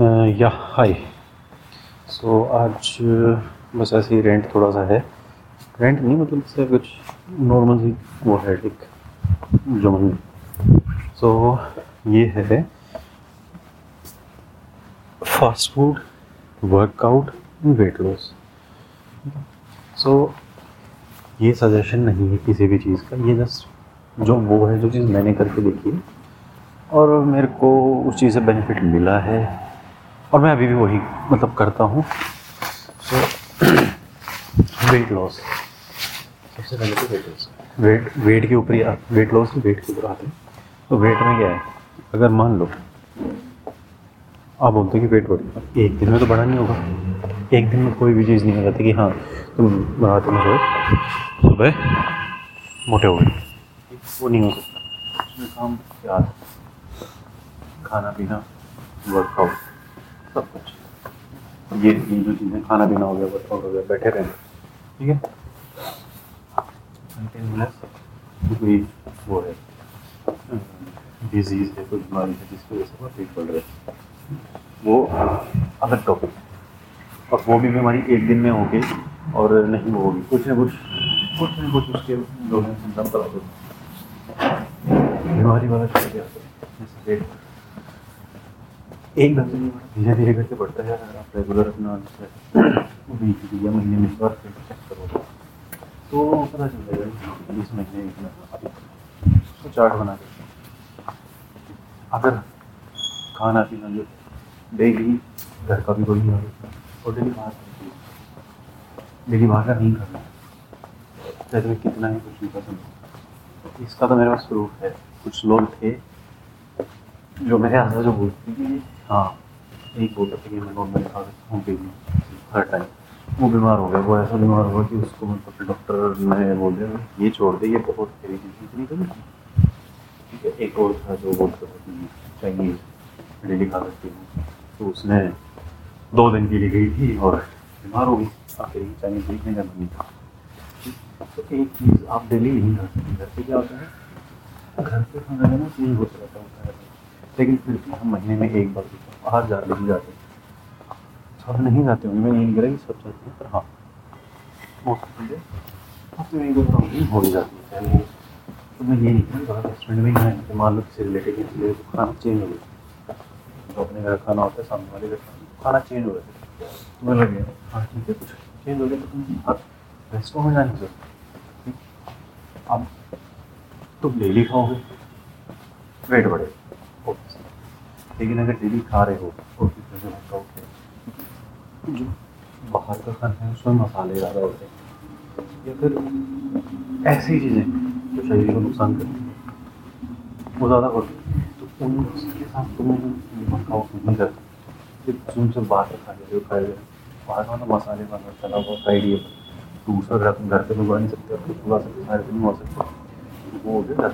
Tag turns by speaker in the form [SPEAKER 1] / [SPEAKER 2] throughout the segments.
[SPEAKER 1] या हाय सो आज बस ऐसे ही रेंट थोड़ा सा है। रेंट नहीं मतलब इससे कुछ नॉर्मल सी वो है, एक जो मन सो ये है fast food workout and weight loss सो ये सजेशन नहीं है किसी भी चीज़ का, ये जस्ट जो वो है, जो चीज़ मैंने करके देखी। है और मेरे को उस चीज़ से बेनिफिट मिला है। और मैं अभी भी वही मतलब करता हूँ। सो वेट लॉस सबसे पहले तो वेट लॉस वेट वेट के ऊपर ही वेट लॉस वेट के ऊपर आते हैं। तो वेट में क्या है? अगर मान लो आप बोलते हैं कि वेट बढ़ एक दिन में तो बढ़ा नहीं होगा। एक दिन में कोई भी चीज़ नहीं हो जाती कि हाँ तुम रात में सोए सुबह मोटे हो गए। वो नहीं हो सकता। काम क्या खाना पीना वर्कआउट सब कुछ। ये ये जो चीज़ें खाना पीना हो गया वर्कआउट हो गया बैठे रहना। ठीक है? कोई वो है। डिज़ीज़ है कोई बीमारी है जिसकी वजह से वो पेट बढ़ रहा है। वो अलग टॉपिक है। और वो भी बीमारी एक दिन में होगी और नहीं होगी। कुछ ना कुछ कुछ ना कुछ उसके दो सिम्टम पता बीमारी वाला चल गया। जैसे पेट एकदम से धीरे धीरे करके बढ़ता है। अगर आप रेगुलर अपना वीक या महीने में एक बार फिर चेक करोगे। तो पता चल जाएगा बीस महीने इतना तो चार्ट बना के अगर खाना पीना जो डेली घर का भी नहीं होगा और डेली बाहर डेली बाहर का नहीं करना चाहे तुम्हें कितना ही कुछ भी पसंद इसका तो मेरे पास प्रूफ है। कुछ लोग थे जो मेरे यहाँ जो बोलते कि हाँ एक बोलता था कि मैं नॉर्मल खा सकता हूँ डेली हर टाइम वो बीमार हो गया, वो ऐसा बीमार हुआ कि उसको मतलब डॉक्टर ने बोल दिया, ये छोड़ दे, ये बहुत हेवी चीज़ इतनी कभी ठीक है, एक और था जो बोलता था कि चाइनीज़ डेली खा सकती हूँ। तो उसने दो दिन के लिए गई थी और बीमार हो गई। आखिर चाइनीज़ देखने का नहीं था। तो एक चीज़ आप डेली नहीं खा सकते, घर पे क्या होता है? घर पे खाना लेना चेंज होता रहता है। लेकिन फिर भी हम महीने में एक बार बाहर जा नहीं जाते सब नहीं जाते होंगे, मैं नहीं कह रहा कि सब जाते हैं, पर हाँ। चीज़ें जाती है। तो मैं नहीं रहा खाना चेंज हो अपने घर खाना होता है, सामने वाले घर खाना चेंज हो तो हाँ ठीक है, कुछ चेंज हो गया तो तुम आप में अब तुम डेली खाओगे। वेट बढ़ेगा लेकिन अगर डेली खा रहे हो और फिर से वर्कआउट है। जो। बाहर का खाना है उसमें मसाले ज़्यादा होते हैं। या फिर ऐसी चीज़ें जो शरीर को नुकसान करती हैं। वो ज़्यादा होती हैं। तो उनके साथ तुम वर्कआउट नहीं कर फिर तुम सिर्फ़ बाहर का खा रहे हो खाए हुए बाहर का मतलब मसाले वाला तला हुआ फ्राइड ये। दूसरा घर घर पे तो उगा नहीं सकते और उगा सकते सारे दिन हो सकते। वो हो गया घर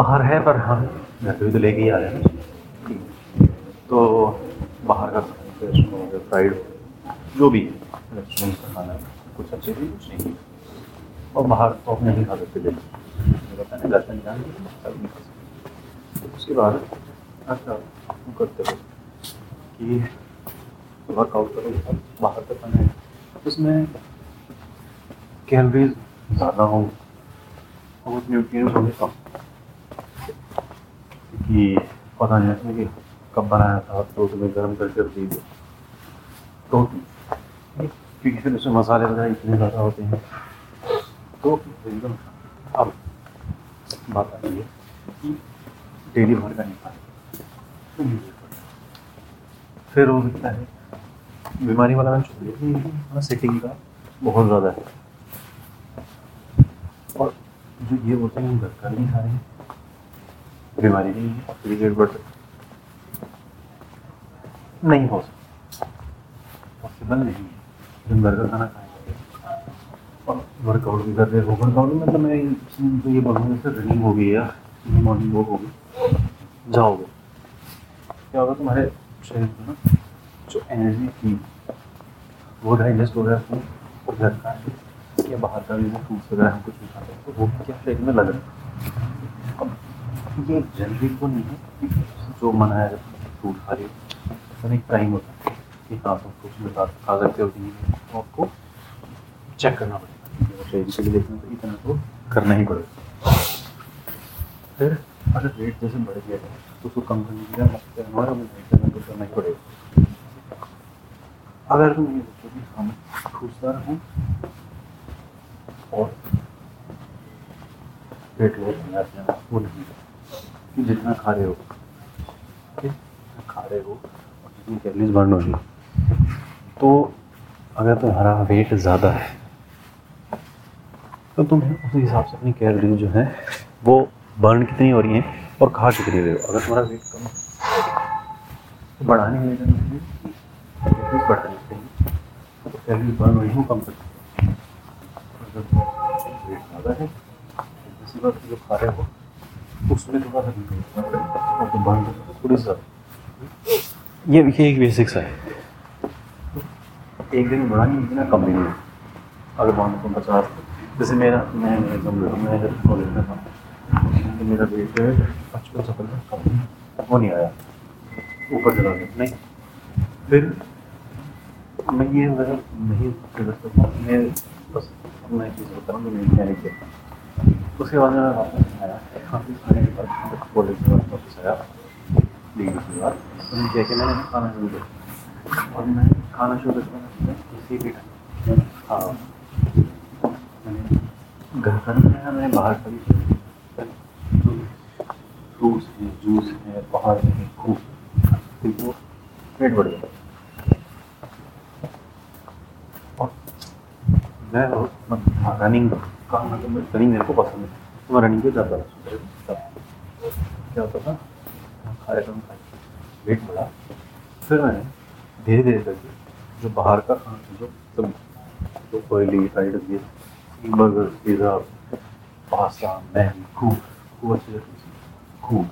[SPEAKER 1] बाहर है, पर हम घर पे भी तो लेके ही आ रहे हैं। तो बाहर का फ्राइड जो भी है रेस्टोरेंट का खाना, कुछ अच्छे भी, कुछ नहीं। और बाहर तो अपने नहीं खा सकते नहीं उसके बाद अच्छा करते हो कि वर्कआउट करो, बाहर का खाना है। उसमें कैलरीज ज़्यादा हो, और न्यूट्रिएंट्स होंगे कम कि पता नहीं इसमें कि कब बनाया था तो तुम्हें गर्म करके दी दो तो क्योंकि फिर उसमें मसाले वगैरह इतने ज़्यादा होते हैं। तो एकदम अब बात आती है कि डेली भर का नहीं फिर हो सकता है बीमारी वाला मैं छोड़ दिया सेटिंग का बहुत ज़्यादा है। और जो ये बोलते हैं घर का नहीं खा रहे हैं बीमारी नहीं है क्रिकेट बढ़ नहीं हो सकता। पॉसिबल नहीं है। दिन भर का खाना खाएँगे। और वर्कआउट भी कर रहे हो। वर्कआउट में मतलब मैं तो ये बोलूँगा, जैसे रनिंग हो गई या मॉर्निंग वॉक होगी जाओगे। क्या होगा तुम्हारे शरीर में ना, जो एनर्जी थी वो डाइजेस्ट हो गया और घर का या बाहर का भी फ्रूट्स वगैरह हम कुछ भी खाते तो वो क्या शरीर में लग रहा है? ये एक वो नहीं है जो मना है फ्रूट खा रही एक टाइम होता है कि हाँ तुम फ्रूट में खा सकते हो कि नहीं तो आपको चेक करना पड़ेगा। वो शरीर लिए देखना तो इतना तो करना ही पड़ेगा। फिर अगर रेट जैसे बढ़ गया है तो उसको कम करने के लिए हमारा वेट करना तो करना ही पड़ेगा। अगर तुम ये सोचो कि हम ठूसदार हैं, और होना चाहिए, वो नहीं कि जितना खा रहे हो। ठीक खा रहे हो और जितनी कैलरीज बर्न हो रही तो अगर तुम्हारा वेट ज़्यादा है तो तुम्हें उस हिसाब से अपनी कैलरीज जो है, वो बर्न कितनी हो रही हैं और खा कितनी रहे हो? अगर तुम्हारा वेट कम तो बढ़ाने में बढ़ानी चाहिए तो कैलरीज बर्न हो रही हो कम कर अगर वेट ज़्यादा है बात जो खा रहे हो सा सा ये ये एक बेसिक्स है। एक दिन बड़ा नहीं, इतना कम नहीं अगर मान लो पचास जैसे मेरा, मैं मैं कॉलेज में था। मेरा वेट पचपन से पंद्रह कम वो नहीं आया। ऊपर चला गया। नहीं। फिर मैं ये वजह नहीं मैं बस मैं चीज़ बता रहा हूँ मेरी क्या किया। उसके बाद मैं वापस आया खाने के बाद कॉलेज के बाद वापस आया डिग्री के बाद मैंने क्या मैंने खाना शुरू किया और मैं खाना शुरू करना किसी भी हाँ मैंने घर का नहीं खाया मैंने बाहर का भी फ्रूट्स हैं जूस है बाहर से खूब फिर वो पेट बढ़ गया और मैं रनिंग रनिंग मेरे को पसंद है तो मैं रनिंग पे जाता था क्या होता था खा रहा था वेट बढ़ा फिर मैंने धीरे धीरे करके जो बाहर का खाना जो सब जो oily fried burger pizza pasta Maggi खूब खूब अच्छे खूब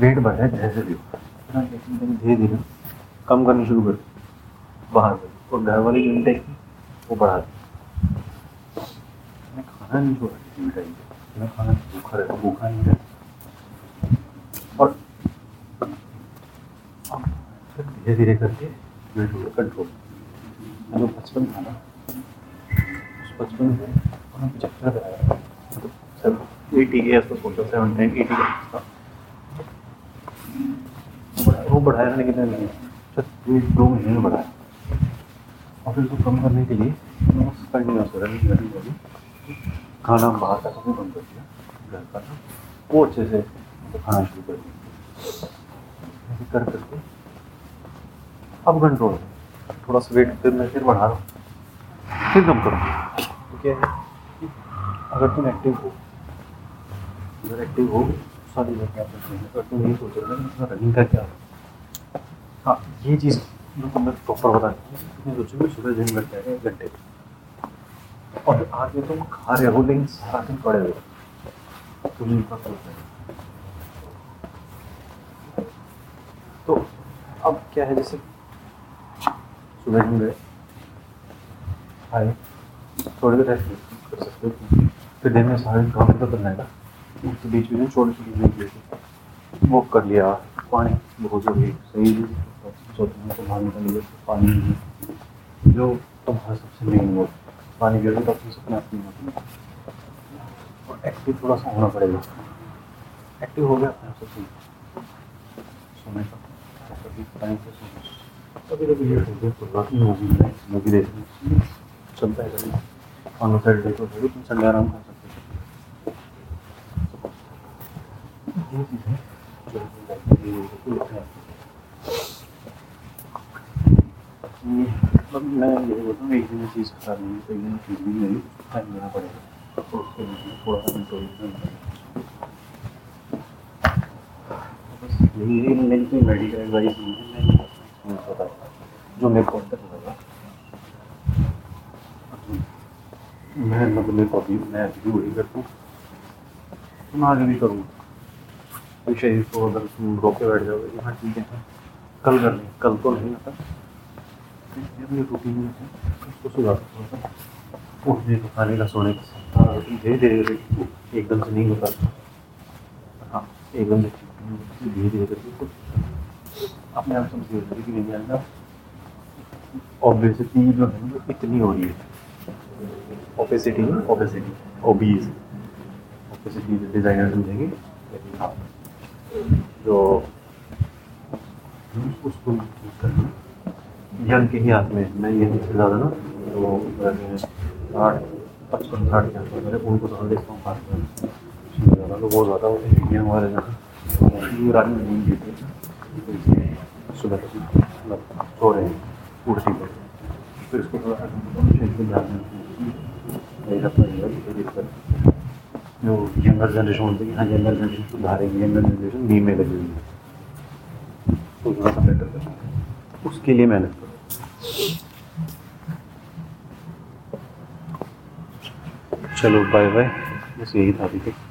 [SPEAKER 1] वेट बढ़ रहा है जैसे भी धीरे धीरे कम करनी शुरू कर। बाहर और घर वाली जो इंटेक थी वो बढ़ा दी। नहीं किसी भी टाइम पे मैं खाना भूखा रहता भूखा नहीं रहता और फिर धीरे धीरे करके हो कंट्रोल जो बचपन था ना उस बचपन में उन्हें पचहत्तर पे आया मतलब सब एटी के आसपास पहुँचा सेवन टाइम एटी के आसपास वो बढ़ाया कितने नहीं दो महीने में बढ़ाया और फिर उसको कम करने के लिए कंटिन्यूस रनिंग रनिंग रनिंग खाना बाहर का काफ़ी बंद कर दिया, घर का ना वो अच्छे से तो खाना शुरू कर दिया। कर करके अब कंट्रोल थोड़ा सा वेट फिर मैं फिर बढ़ा रहा हूँ। फिर कम करूँ तो क्या है? अगर तुम एक्टिव हो। अगर एक्टिव हो, सारी बात क्या करते हैं। अगर तुम यही सोच रहे हो रनिंग का क्या हाँ ये चीज़ तुम्हें प्रॉपर बता तुमने सोचो कि सुबह जिम करके आए एक घंटे। और में तुम खा रहे हो, लेकिन सारा दिन पड़े हुए तुझे पता चलता तो अब क्या है जैसे सुबह जिम गए? आए। थोड़ी देर रेस्ट कर सकते हो। फिर दिन में सारे काम तो करना है उसके बीच में छोटी छोटी लेके वॉक कर लिया। पानी बहुत ज़रूरी सही सोचना तो बाहर निकल पानी जो तुम्हारा सबसे मेन वो पानी ज़रूरी तो अपने सपने अपनी होती और एक्टिव थोड़ा सा होना पड़ेगा। एक्टिव हो गया, अपने आप से सोने। का सोना कभी कभी लेट हो कोई बात मूवी में मूवी देखने चलता है कभी। ऑन सैटरडे को ज़रूर तुम संडे आराम कर सकते हो। ये चीज़ है जो मतलब मैं ये बोलता हूँ एक दिन में चीज़ खराब नहीं है तो दिन चीज़ भी नहीं टाइम देना पड़ेगा तो उसके में थोड़ा सा बस यही मेडिकल है मैं पता जो मेरे को मैं मतलब मैं अभी वही करता हूँ मैं भी करूँगा शरीर को अगर रोके बैठ जाओगे हाँ है कल कर लें कल तो नहीं आता है उसको खाने का सोने का धीरे धीरे एकदम से नहीं होता हाँ एकदम धीरे धीरे करके कुछ अपने आप समझ गए कि नहीं ना ऑब्वियसली जो है वो इतनी हो रही है। Obesity obesity obese obesity designer समझेंगे हाँ जो उसको यूज़ करना यंग के ही हाथ में मैं यंग से ज़्यादा ना तो साठ पचपन साठ के आसपास मेरे उनको ज़्यादा देखता हूँ खास कर ज़्यादा तो बहुत ज़्यादा होते हैं यंग वाले जहाँ ये रात में नींद देते। हैं तो सुबह मतलब सो रहे हैं, उड़ती पर फिर इसको थोड़ा में जो यंगर जनरेशन होती है हाँ यंगर जनरेशन सुधारेंगे यंगर जनरेशन नींद में लगी हुई है। तो कर उसके लिए मेहनत करो। चलो बाय बाय बस यही था अभी। तक